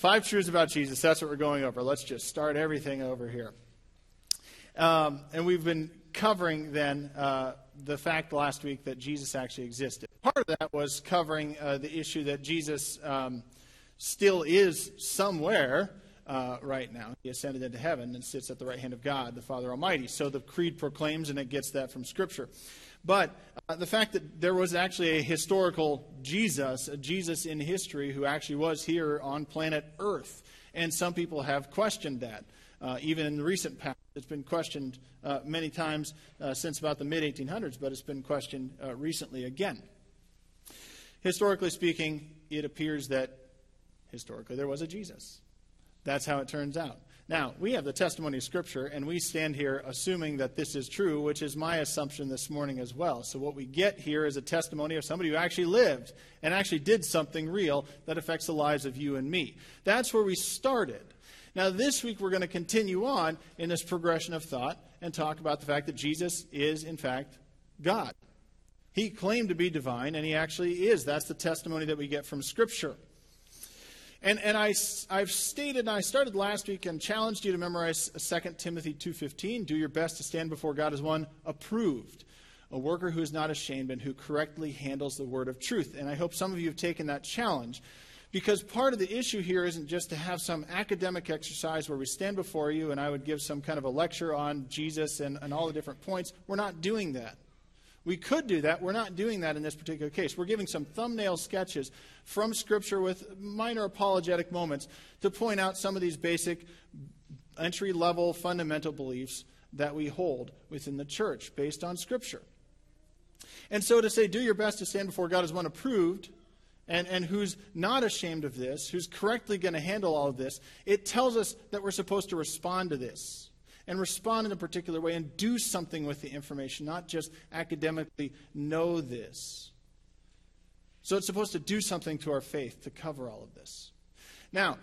five truths about Jesus. That's what we're going over. Let's just start everything over here. Um, and we've been covering then uh, the fact last week that Jesus actually existed. Part of that was covering uh, the issue that Jesus um, still is somewhere uh, right now. He ascended into heaven and sits at the right hand of God, the Father Almighty. So the Creed proclaims, and it gets that from Scripture. But uh, the fact that there was actually a historical Jesus, a Jesus in history who actually was here on planet Earth, and some people have questioned that. Uh, even in the recent past, it's been questioned uh, many times uh, since about the mid 1800s, but it's been questioned uh, recently again. Historically speaking, it appears that historically there was a Jesus. That's how it turns out. Now, we have the testimony of Scripture, and we stand here assuming that this is true, which is my assumption this morning as well. So, what we get here is a testimony of somebody who actually lived and actually did something real that affects the lives of you and me. That's where we started. Now, this week we're going to continue on in this progression of thought and talk about the fact that Jesus is, in fact, God. He claimed to be divine, and he actually is. That's the testimony that we get from Scripture. And, and I, I've stated, and I started last week and challenged you to memorize 2 Timothy 2.15. Do your best to stand before God as one approved, a worker who is not ashamed and who correctly handles the word of truth. And I hope some of you have taken that challenge. Because part of the issue here isn't just to have some academic exercise where we stand before you and I would give some kind of a lecture on Jesus and, and all the different points. We're not doing that. We could do that. We're not doing that in this particular case. We're giving some thumbnail sketches from Scripture with minor apologetic moments to point out some of these basic entry level fundamental beliefs that we hold within the church based on Scripture. And so to say, do your best to stand before God as one approved and, and who's not ashamed of this, who's correctly going to handle all of this, it tells us that we're supposed to respond to this and respond in a particular way and do something with the information, not just academically know this. So it's supposed to do something to our faith to cover all of this. Now,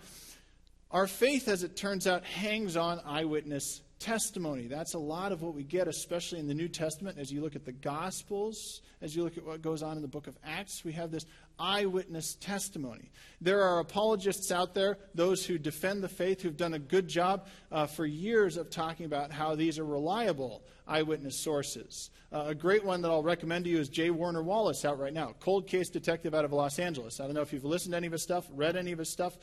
our faith, as it turns out, hangs on eyewitness testimony. That's a lot of what we get, especially in the New Testament. As you look at the Gospels, as you look at what goes on in the book of Acts, we have this eyewitness testimony. There are apologists out there, those who defend the faith, who've done a good job uh, for years of talking about how these are reliable eyewitness sources. Uh, a great one that I'll recommend to you is J. Warner Wallace out right now, cold case detective out of Los Angeles. I don't know if you've listened to any of his stuff, read any of his stuff.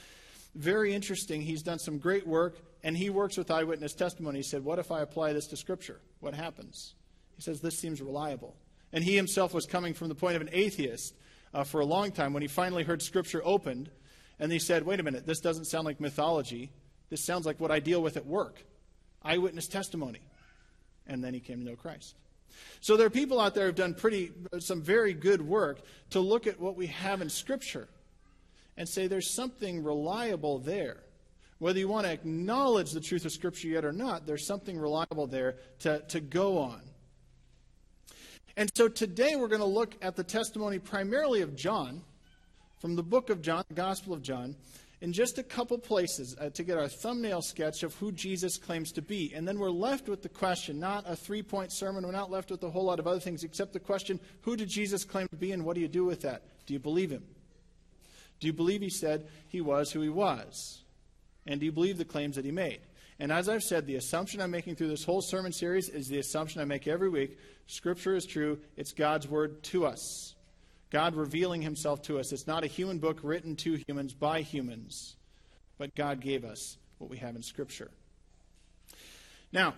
Very interesting. He's done some great work, and he works with eyewitness testimony. He said, What if I apply this to Scripture? What happens? He says, This seems reliable. And he himself was coming from the point of an atheist uh, for a long time when he finally heard Scripture opened. And he said, wait a minute, this doesn't sound like mythology. This sounds like what I deal with at work eyewitness testimony. And then he came to know Christ. So there are people out there who've done pretty, some very good work to look at what we have in Scripture and say there's something reliable there. Whether you want to acknowledge the truth of Scripture yet or not, there's something reliable there to, to go on. And so today we're going to look at the testimony primarily of John from the book of John, the Gospel of John, in just a couple places uh, to get our thumbnail sketch of who Jesus claims to be. And then we're left with the question, not a three point sermon, we're not left with a whole lot of other things except the question, who did Jesus claim to be and what do you do with that? Do you believe him? Do you believe he said he was who he was? And do you believe the claims that he made? And as I've said, the assumption I'm making through this whole sermon series is the assumption I make every week Scripture is true, it's God's word to us. God revealing himself to us. It's not a human book written to humans by humans, but God gave us what we have in Scripture. Now,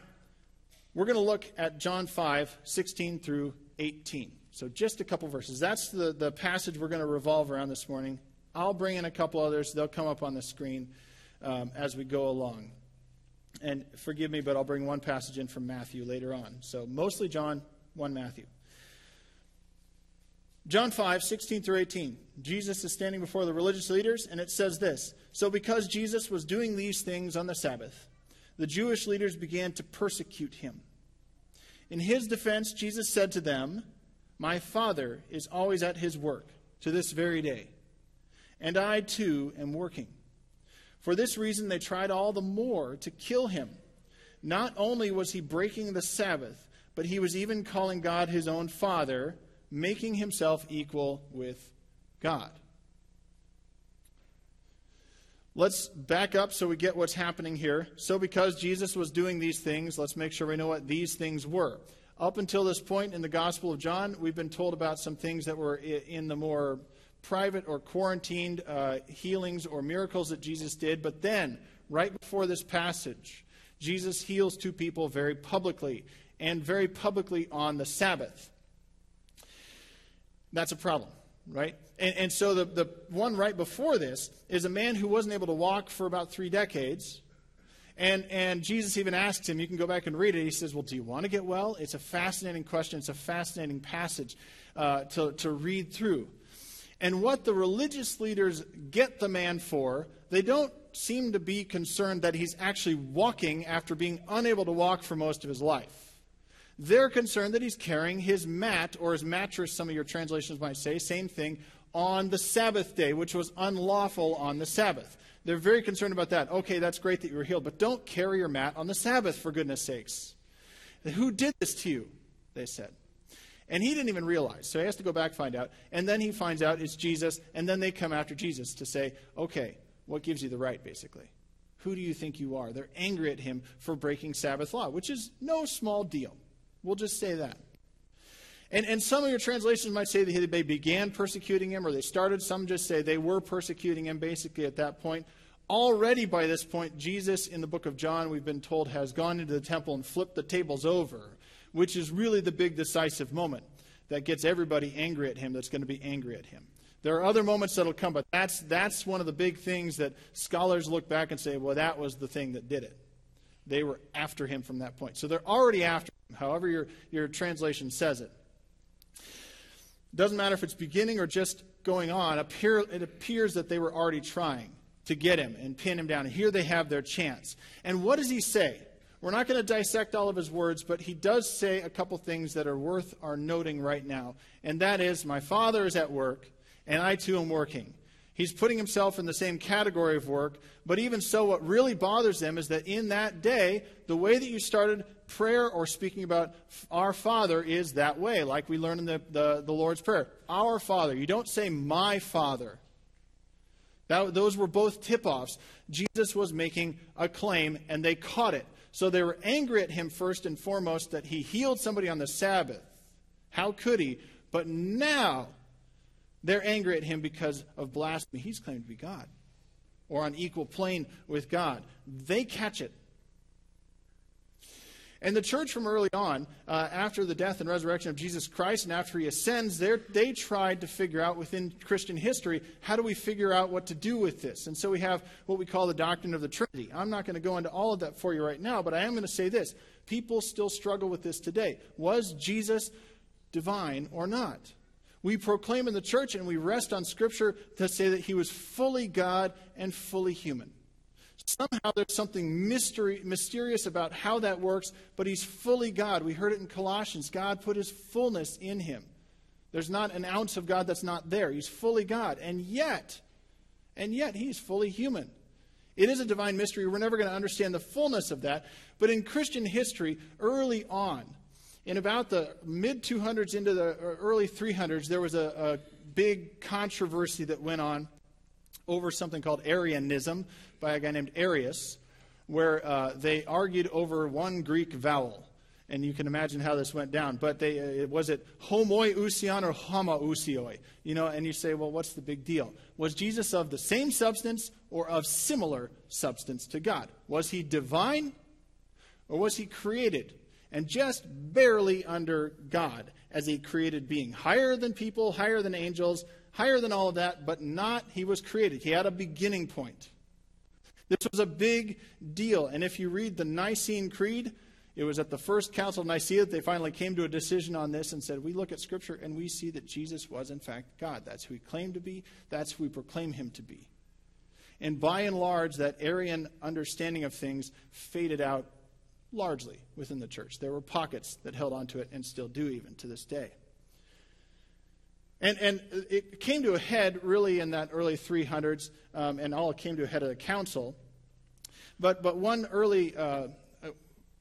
we're going to look at John 5, 16 through 18. So just a couple verses. That's the, the passage we're going to revolve around this morning. I'll bring in a couple others. They'll come up on the screen um, as we go along. And forgive me, but I'll bring one passage in from Matthew later on. So mostly John, 1 Matthew. John 5, 16 through 18. Jesus is standing before the religious leaders, and it says this So, because Jesus was doing these things on the Sabbath, the Jewish leaders began to persecute him. In his defense, Jesus said to them, My Father is always at his work to this very day, and I too am working. For this reason, they tried all the more to kill him. Not only was he breaking the Sabbath, but he was even calling God his own Father, making himself equal with God. Let's back up so we get what's happening here. So, because Jesus was doing these things, let's make sure we know what these things were. Up until this point in the Gospel of John, we've been told about some things that were in the more private or quarantined uh, healings or miracles that Jesus did. But then, right before this passage, Jesus heals two people very publicly, and very publicly on the Sabbath. That's a problem, right? And, and so the, the one right before this is a man who wasn't able to walk for about three decades. And, and Jesus even asks him, you can go back and read it. He says, Well, do you want to get well? It's a fascinating question. It's a fascinating passage uh, to, to read through. And what the religious leaders get the man for, they don't seem to be concerned that he's actually walking after being unable to walk for most of his life. They're concerned that he's carrying his mat, or his mattress, some of your translations might say, same thing, on the Sabbath day, which was unlawful on the Sabbath. They're very concerned about that. Okay, that's great that you were healed, but don't carry your mat on the Sabbath, for goodness sakes. Who did this to you? They said. And he didn't even realize. So he has to go back find out. And then he finds out it's Jesus. And then they come after Jesus to say, okay, what gives you the right, basically? Who do you think you are? They're angry at him for breaking Sabbath law, which is no small deal. We'll just say that. And, and some of your translations might say that they began persecuting him or they started. Some just say they were persecuting him basically at that point. Already by this point, Jesus in the book of John, we've been told, has gone into the temple and flipped the tables over, which is really the big decisive moment that gets everybody angry at him that's going to be angry at him. There are other moments that'll come, but that's, that's one of the big things that scholars look back and say, well, that was the thing that did it. They were after him from that point. So they're already after him, however your, your translation says it. Doesn't matter if it's beginning or just going on, appear, it appears that they were already trying to get him and pin him down. And here they have their chance. And what does he say? We're not going to dissect all of his words, but he does say a couple things that are worth our noting right now. And that is, My Father is at work, and I too am working. He's putting himself in the same category of work. But even so, what really bothers them is that in that day, the way that you started prayer or speaking about our Father is that way, like we learn in the, the, the Lord's Prayer. Our Father. You don't say my Father. That, those were both tip offs. Jesus was making a claim, and they caught it. So they were angry at him first and foremost that he healed somebody on the Sabbath. How could he? But now they're angry at him because of blasphemy. He's claimed to be God or on equal plane with God. They catch it. And the church from early on, uh, after the death and resurrection of Jesus Christ and after he ascends, they tried to figure out within Christian history how do we figure out what to do with this? And so we have what we call the doctrine of the Trinity. I'm not going to go into all of that for you right now, but I am going to say this. People still struggle with this today. Was Jesus divine or not? We proclaim in the church and we rest on Scripture to say that he was fully God and fully human. Somehow there's something mystery, mysterious about how that works, but he's fully God. We heard it in Colossians. God put his fullness in him. There's not an ounce of God that's not there. He's fully God. And yet, and yet, he's fully human. It is a divine mystery. We're never going to understand the fullness of that. But in Christian history, early on, in about the mid 200s into the uh, early 300s, there was a, a big controversy that went on over something called Arianism by a guy named Arius, where uh, they argued over one Greek vowel. And you can imagine how this went down. But they, uh, was it homoousion or homoiousion? You know, and you say, well, what's the big deal? Was Jesus of the same substance or of similar substance to God? Was he divine or was he created? and just barely under God as a created being. Higher than people, higher than angels, higher than all of that, but not, he was created. He had a beginning point. This was a big deal. And if you read the Nicene Creed, it was at the first Council of Nicaea that they finally came to a decision on this and said, We look at Scripture and we see that Jesus was, in fact, God. That's who he claimed to be, that's who we proclaim him to be. And by and large, that Arian understanding of things faded out largely within the church. There were pockets that held on to it and still do even to this day. And, and it came to a head really in that early 300s, um, and all came to a head at a council. But, but one early uh,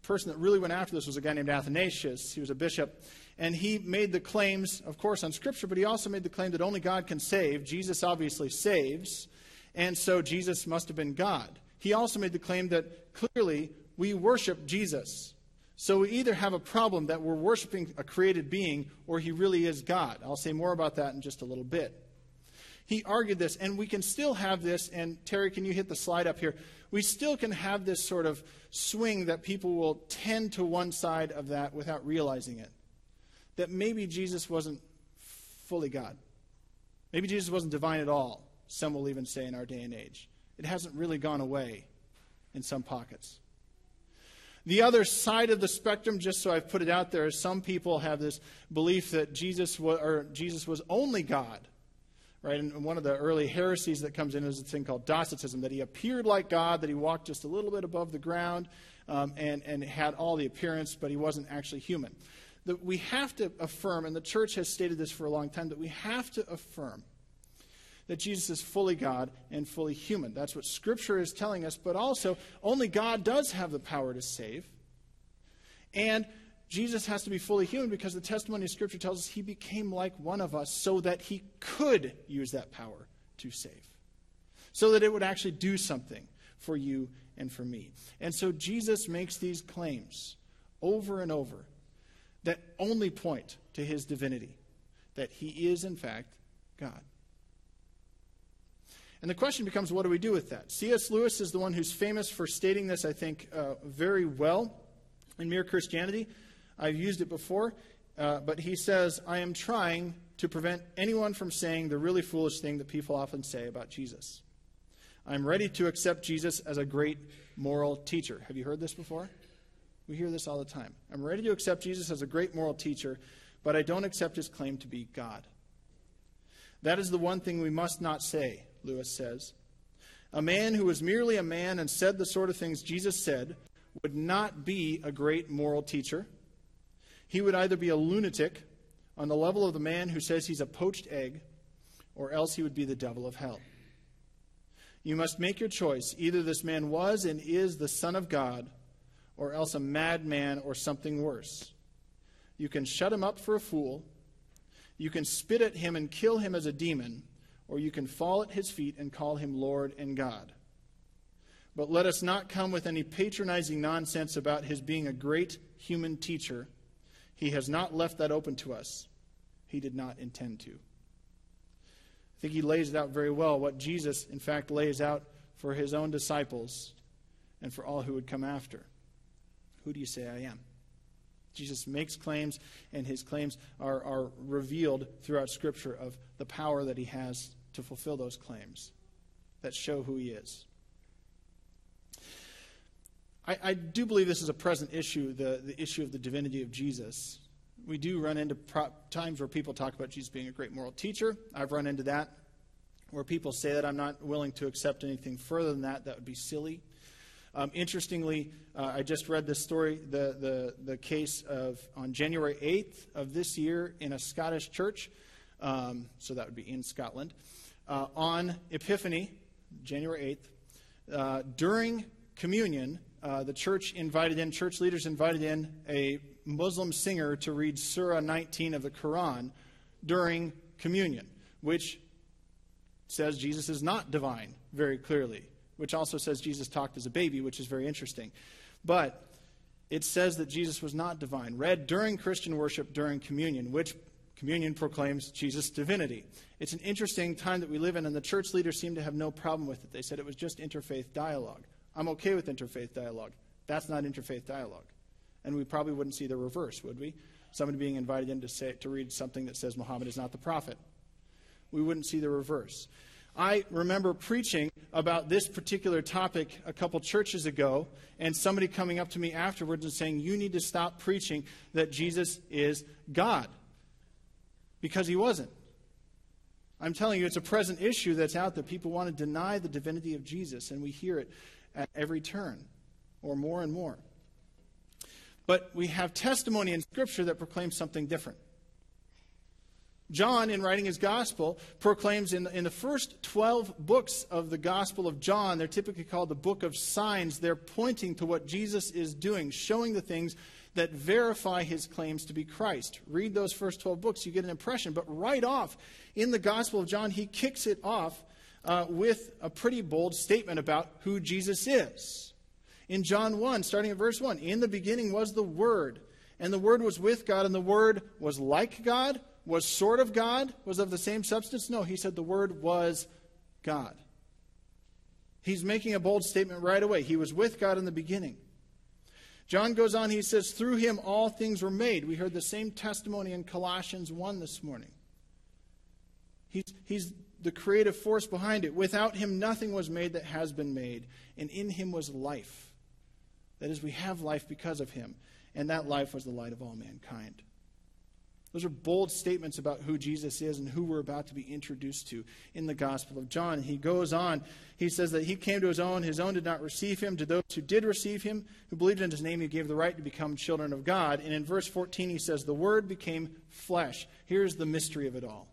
person that really went after this was a guy named Athanasius. He was a bishop. And he made the claims, of course, on Scripture, but he also made the claim that only God can save. Jesus obviously saves. and so Jesus must have been God. He also made the claim that clearly we worship Jesus. So we either have a problem that we're worshiping a created being or he really is God. I'll say more about that in just a little bit. He argued this, and we can still have this, and Terry, can you hit the slide up here? We still can have this sort of swing that people will tend to one side of that without realizing it. That maybe Jesus wasn't fully God. Maybe Jesus wasn't divine at all, some will even say in our day and age. It hasn't really gone away in some pockets. The other side of the spectrum, just so I've put it out there, is some people have this belief that Jesus was, or Jesus was only God. Right? And one of the early heresies that comes in is a thing called Docetism, that he appeared like God, that he walked just a little bit above the ground, um, and, and had all the appearance, but he wasn't actually human. That we have to affirm, and the church has stated this for a long time, that we have to affirm that Jesus is fully God and fully human. That's what Scripture is telling us, but also only God does have the power to save. And Jesus has to be fully human because the testimony of Scripture tells us he became like one of us so that he could use that power to save, so that it would actually do something for you and for me. And so Jesus makes these claims over and over that only point to his divinity, that he is, in fact, God. And the question becomes what do we do with that? C.S. Lewis is the one who's famous for stating this, I think, uh, very well in Mere Christianity. I've used it before, uh, but he says, I am trying to prevent anyone from saying the really foolish thing that people often say about Jesus. I'm ready to accept Jesus as a great moral teacher. Have you heard this before? We hear this all the time. I'm ready to accept Jesus as a great moral teacher, but I don't accept his claim to be God. That is the one thing we must not say, Lewis says. A man who was merely a man and said the sort of things Jesus said would not be a great moral teacher. He would either be a lunatic on the level of the man who says he's a poached egg, or else he would be the devil of hell. You must make your choice. Either this man was and is the Son of God, or else a madman or something worse. You can shut him up for a fool, you can spit at him and kill him as a demon, or you can fall at his feet and call him Lord and God. But let us not come with any patronizing nonsense about his being a great human teacher he has not left that open to us. He did not intend to. I think he lays it out very well, what Jesus, in fact, lays out for his own disciples and for all who would come after. Who do you say I am? Jesus makes claims, and his claims are, are revealed throughout Scripture of the power that he has to fulfill those claims that show who he is. I, I do believe this is a present issue, the, the issue of the divinity of Jesus. We do run into pro- times where people talk about Jesus being a great moral teacher. I've run into that, where people say that I'm not willing to accept anything further than that. That would be silly. Um, interestingly, uh, I just read this story, the, the, the case of on January 8th of this year in a Scottish church, um, so that would be in Scotland, uh, on Epiphany, January 8th, uh, during communion, uh, the church invited in, church leaders invited in a Muslim singer to read Surah 19 of the Quran during communion, which says Jesus is not divine very clearly, which also says Jesus talked as a baby, which is very interesting. But it says that Jesus was not divine, read during Christian worship during communion, which communion proclaims Jesus' divinity. It's an interesting time that we live in, and the church leaders seem to have no problem with it. They said it was just interfaith dialogue. I'm okay with interfaith dialogue. That's not interfaith dialogue. And we probably wouldn't see the reverse, would we? Somebody being invited in to, say, to read something that says Muhammad is not the prophet. We wouldn't see the reverse. I remember preaching about this particular topic a couple churches ago, and somebody coming up to me afterwards and saying, You need to stop preaching that Jesus is God. Because he wasn't. I'm telling you, it's a present issue that's out there. People want to deny the divinity of Jesus, and we hear it at every turn, or more and more. But we have testimony in Scripture that proclaims something different. John, in writing his gospel, proclaims in, in the first 12 books of the Gospel of John, they're typically called the book of signs. They're pointing to what Jesus is doing, showing the things that verify his claims to be Christ. Read those first 12 books, you get an impression. But right off in the Gospel of John, he kicks it off uh, with a pretty bold statement about who Jesus is. In John 1, starting at verse 1, in the beginning was the Word, and the Word was with God, and the Word was like God, was sort of God, was of the same substance. No, he said the Word was God. He's making a bold statement right away. He was with God in the beginning. John goes on, he says, Through him all things were made. We heard the same testimony in Colossians 1 this morning. He's, he's the creative force behind it. Without him, nothing was made that has been made, and in him was life. That is, we have life because of him, and that life was the light of all mankind. Those are bold statements about who Jesus is and who we're about to be introduced to in the Gospel of John. He goes on, he says that he came to his own, his own did not receive him. To those who did receive him, who believed in his name, he gave the right to become children of God. And in verse 14, he says, The Word became flesh. Here's the mystery of it all.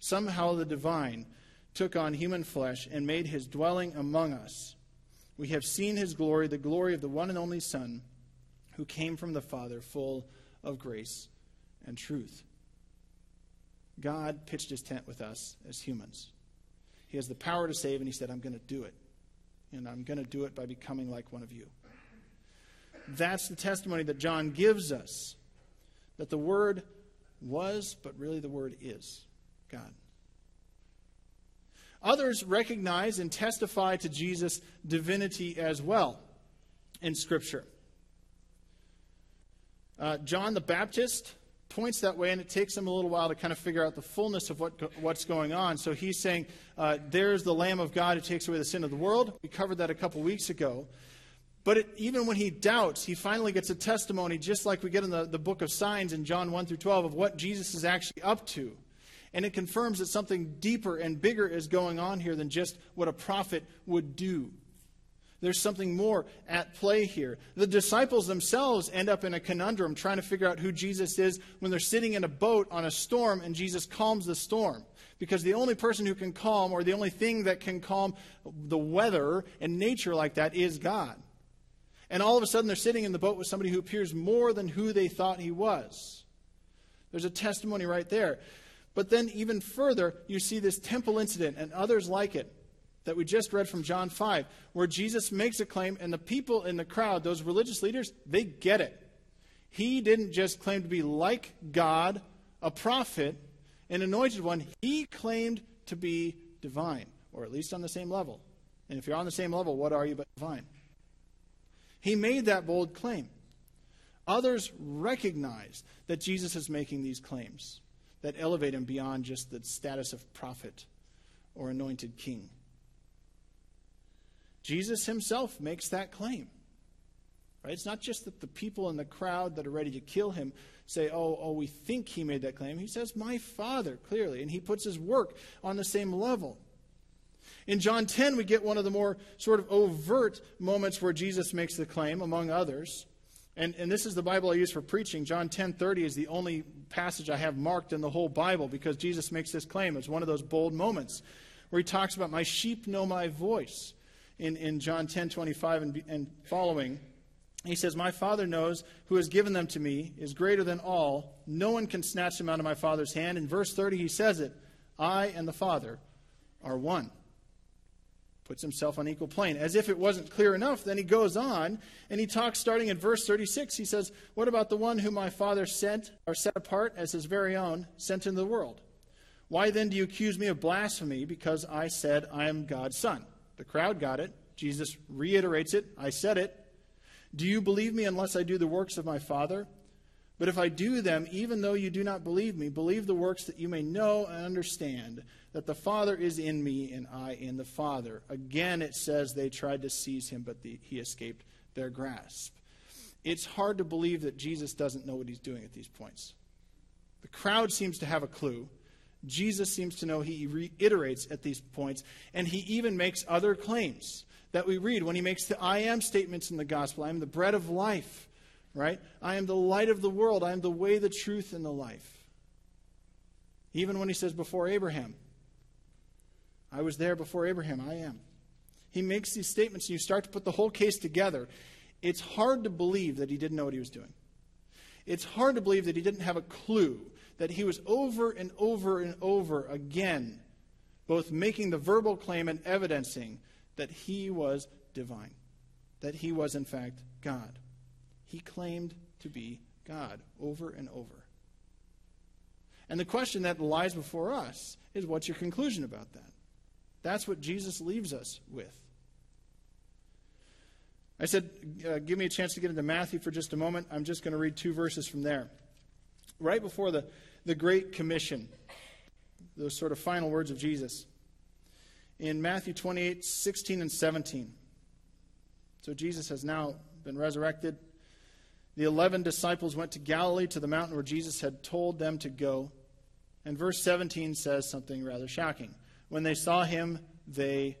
Somehow the divine took on human flesh and made his dwelling among us. We have seen his glory, the glory of the one and only Son, who came from the Father, full of grace and truth. God pitched his tent with us as humans. He has the power to save, and he said, I'm going to do it. And I'm going to do it by becoming like one of you. That's the testimony that John gives us that the Word was, but really the Word is God. Others recognize and testify to Jesus' divinity as well in Scripture. Uh, John the Baptist points that way, and it takes him a little while to kind of figure out the fullness of what, what's going on. So he's saying, uh, There's the Lamb of God who takes away the sin of the world. We covered that a couple weeks ago. But it, even when he doubts, he finally gets a testimony, just like we get in the, the book of signs in John 1 through 12, of what Jesus is actually up to. And it confirms that something deeper and bigger is going on here than just what a prophet would do. There's something more at play here. The disciples themselves end up in a conundrum trying to figure out who Jesus is when they're sitting in a boat on a storm and Jesus calms the storm. Because the only person who can calm, or the only thing that can calm the weather and nature like that, is God. And all of a sudden they're sitting in the boat with somebody who appears more than who they thought he was. There's a testimony right there. But then, even further, you see this temple incident and others like it that we just read from John 5, where Jesus makes a claim, and the people in the crowd, those religious leaders, they get it. He didn't just claim to be like God, a prophet, an anointed one. He claimed to be divine, or at least on the same level. And if you're on the same level, what are you but divine? He made that bold claim. Others recognize that Jesus is making these claims that elevate him beyond just the status of prophet or anointed king. Jesus himself makes that claim. Right? It's not just that the people in the crowd that are ready to kill him say, oh, oh, we think he made that claim. He says, My Father, clearly. And he puts his work on the same level. In John 10, we get one of the more sort of overt moments where Jesus makes the claim, among others. And, and this is the Bible I use for preaching. John 10:30 is the only passage I have marked in the whole Bible because Jesus makes this claim. It's one of those bold moments where he talks about, My sheep know my voice in, in John 10 25 and, and following. He says, My Father knows who has given them to me is greater than all. No one can snatch them out of my Father's hand. In verse 30, he says it I and the Father are one. Puts himself on equal plane. As if it wasn't clear enough, then he goes on and he talks starting in verse 36. He says, What about the one whom my Father sent or set apart as his very own, sent into the world? Why then do you accuse me of blasphemy because I said I am God's Son? The crowd got it. Jesus reiterates it. I said it. Do you believe me unless I do the works of my Father? But if I do them, even though you do not believe me, believe the works that you may know and understand that the Father is in me and I in the Father. Again, it says they tried to seize him, but the, he escaped their grasp. It's hard to believe that Jesus doesn't know what he's doing at these points. The crowd seems to have a clue. Jesus seems to know he reiterates at these points, and he even makes other claims that we read when he makes the I am statements in the gospel. I am the bread of life, right? I am the light of the world. I am the way, the truth, and the life. Even when he says before Abraham, I was there before Abraham, I am. He makes these statements, and you start to put the whole case together. It's hard to believe that he didn't know what he was doing. It's hard to believe that he didn't have a clue that he was over and over and over again both making the verbal claim and evidencing that he was divine, that he was, in fact, God. He claimed to be God over and over. And the question that lies before us is what's your conclusion about that? That's what Jesus leaves us with. I said, uh, give me a chance to get into Matthew for just a moment. I'm just going to read two verses from there. Right before the, the Great Commission, those sort of final words of Jesus. In Matthew 28, 16 and 17. So Jesus has now been resurrected. The eleven disciples went to Galilee to the mountain where Jesus had told them to go. And verse 17 says something rather shocking. When they saw him, they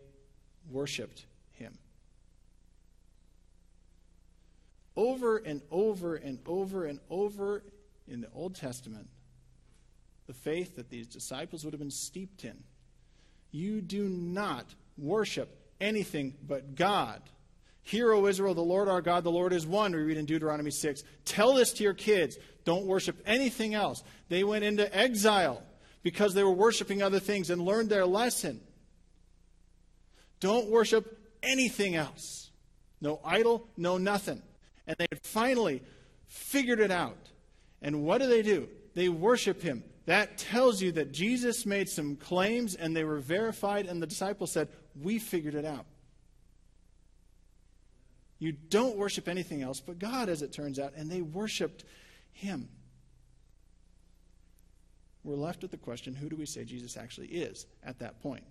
worshiped him. Over and over and over and over in the Old Testament, the faith that these disciples would have been steeped in. You do not worship anything but God. Hear, O Israel, the Lord our God, the Lord is one, we read in Deuteronomy 6. Tell this to your kids. Don't worship anything else. They went into exile because they were worshiping other things and learned their lesson. Don't worship anything else. No idol, no nothing. And they had finally figured it out. And what do they do? They worship him. That tells you that Jesus made some claims and they were verified, and the disciples said, We figured it out. You don't worship anything else but God, as it turns out, and they worshiped him. We're left with the question who do we say Jesus actually is at that point?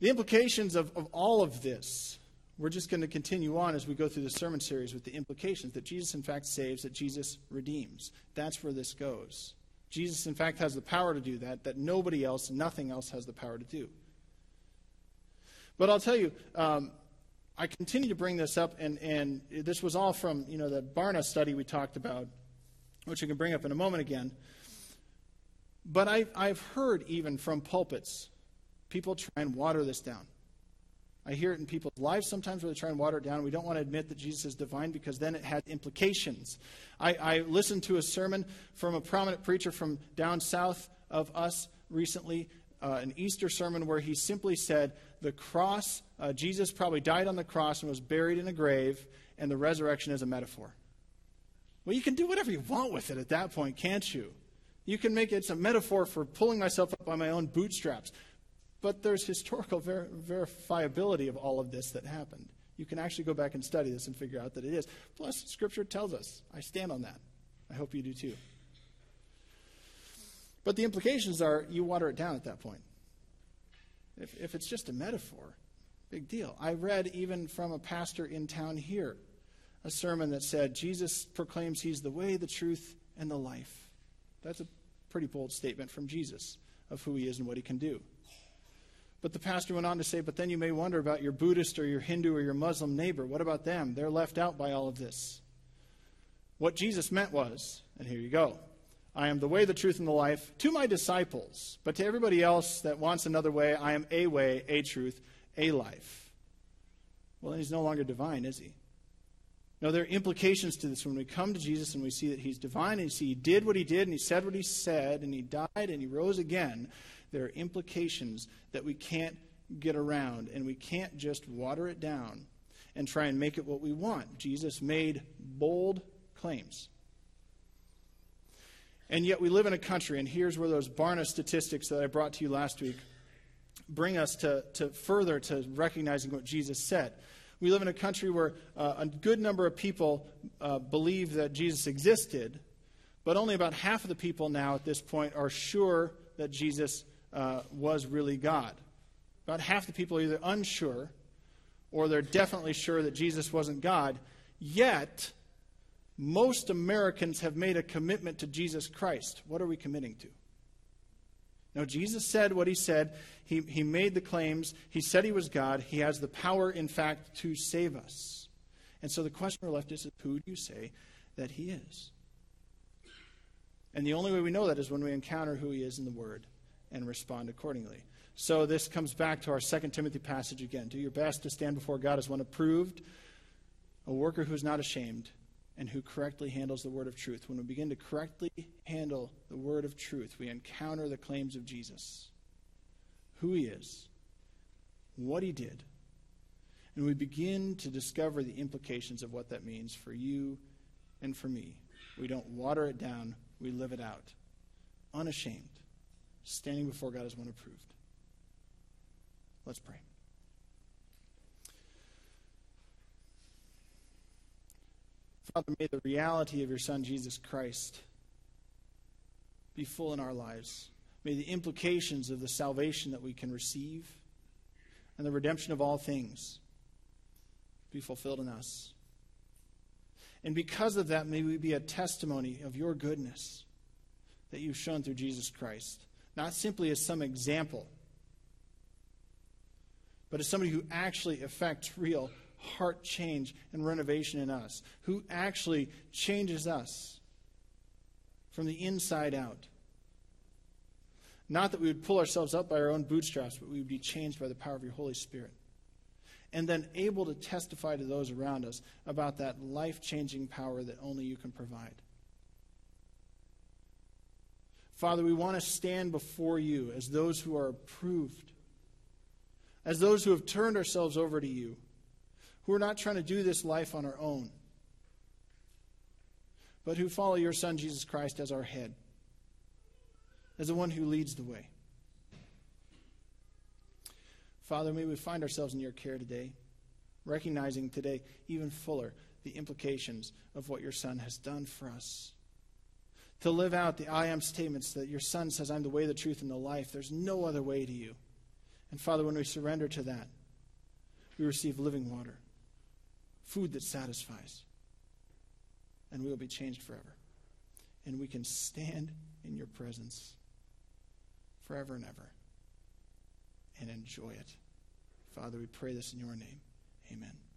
The implications of, of all of this, we're just going to continue on as we go through the sermon series with the implications that Jesus, in fact, saves, that Jesus redeems. That's where this goes. Jesus, in fact, has the power to do that, that nobody else, nothing else has the power to do. But I'll tell you, um, I continue to bring this up, and, and this was all from you know the Barna study we talked about, which we can bring up in a moment again. But I, I've heard even from pulpits, people try and water this down. I hear it in people's lives sometimes where they try and water it down. We don't want to admit that Jesus is divine because then it had implications. I, I listened to a sermon from a prominent preacher from down south of us recently, uh, an Easter sermon where he simply said, The cross uh, Jesus probably died on the cross and was buried in a grave, and the resurrection is a metaphor. Well, you can do whatever you want with it at that point, can't you? You can make it it's a metaphor for pulling myself up by my own bootstraps. But there's historical ver- verifiability of all of this that happened. You can actually go back and study this and figure out that it is. Plus, Scripture tells us. I stand on that. I hope you do too. But the implications are you water it down at that point. If, if it's just a metaphor, Big deal. I read even from a pastor in town here a sermon that said Jesus proclaims he's the way, the truth, and the life. That's a pretty bold statement from Jesus of who he is and what he can do. But the pastor went on to say, but then you may wonder about your Buddhist or your Hindu or your Muslim neighbor. What about them? They're left out by all of this. What Jesus meant was, and here you go I am the way, the truth, and the life to my disciples, but to everybody else that wants another way, I am a way, a truth, a life. Well, then he's no longer divine, is he? No, there are implications to this. When we come to Jesus and we see that he's divine and see he did what he did and he said what he said and he died and he rose again, there are implications that we can't get around and we can't just water it down and try and make it what we want. Jesus made bold claims. And yet we live in a country, and here's where those Barna statistics that I brought to you last week bring us to, to further to recognizing what Jesus said. We live in a country where uh, a good number of people uh, believe that Jesus existed, but only about half of the people now at this point are sure that Jesus uh, was really God. About half the people are either unsure or they're definitely sure that Jesus wasn't God. Yet, most Americans have made a commitment to Jesus Christ. What are we committing to? No, Jesus said what he said. He, he made the claims. He said he was God. He has the power, in fact, to save us. And so the question we're left is who do you say that he is? And the only way we know that is when we encounter who he is in the Word and respond accordingly. So this comes back to our Second Timothy passage again. Do your best to stand before God as one approved, a worker who is not ashamed, and who correctly handles the word of truth. When we begin to correctly handle the word of truth, we encounter the claims of Jesus who he is, what he did, and we begin to discover the implications of what that means for you and for me. We don't water it down, we live it out, unashamed, standing before God as one approved. Let's pray. Father, may the reality of your Son, Jesus Christ, be full in our lives. May the implications of the salvation that we can receive and the redemption of all things be fulfilled in us. And because of that, may we be a testimony of your goodness that you've shown through Jesus Christ, not simply as some example, but as somebody who actually affects real heart change and renovation in us, who actually changes us from the inside out. Not that we would pull ourselves up by our own bootstraps, but we would be changed by the power of your Holy Spirit. And then able to testify to those around us about that life changing power that only you can provide. Father, we want to stand before you as those who are approved, as those who have turned ourselves over to you who are not trying to do this life on our own, but who follow your Son, Jesus Christ, as our head, as the one who leads the way. Father, may we find ourselves in your care today, recognizing today even fuller the implications of what your Son has done for us. To live out the I am statements that your Son says, I'm the way, the truth, and the life. There's no other way to you. And Father, when we surrender to that, we receive living water food that satisfies. And we will be changed forever. And we can stand in your presence forever and ever and enjoy it. Father, we pray this in your name. Amen.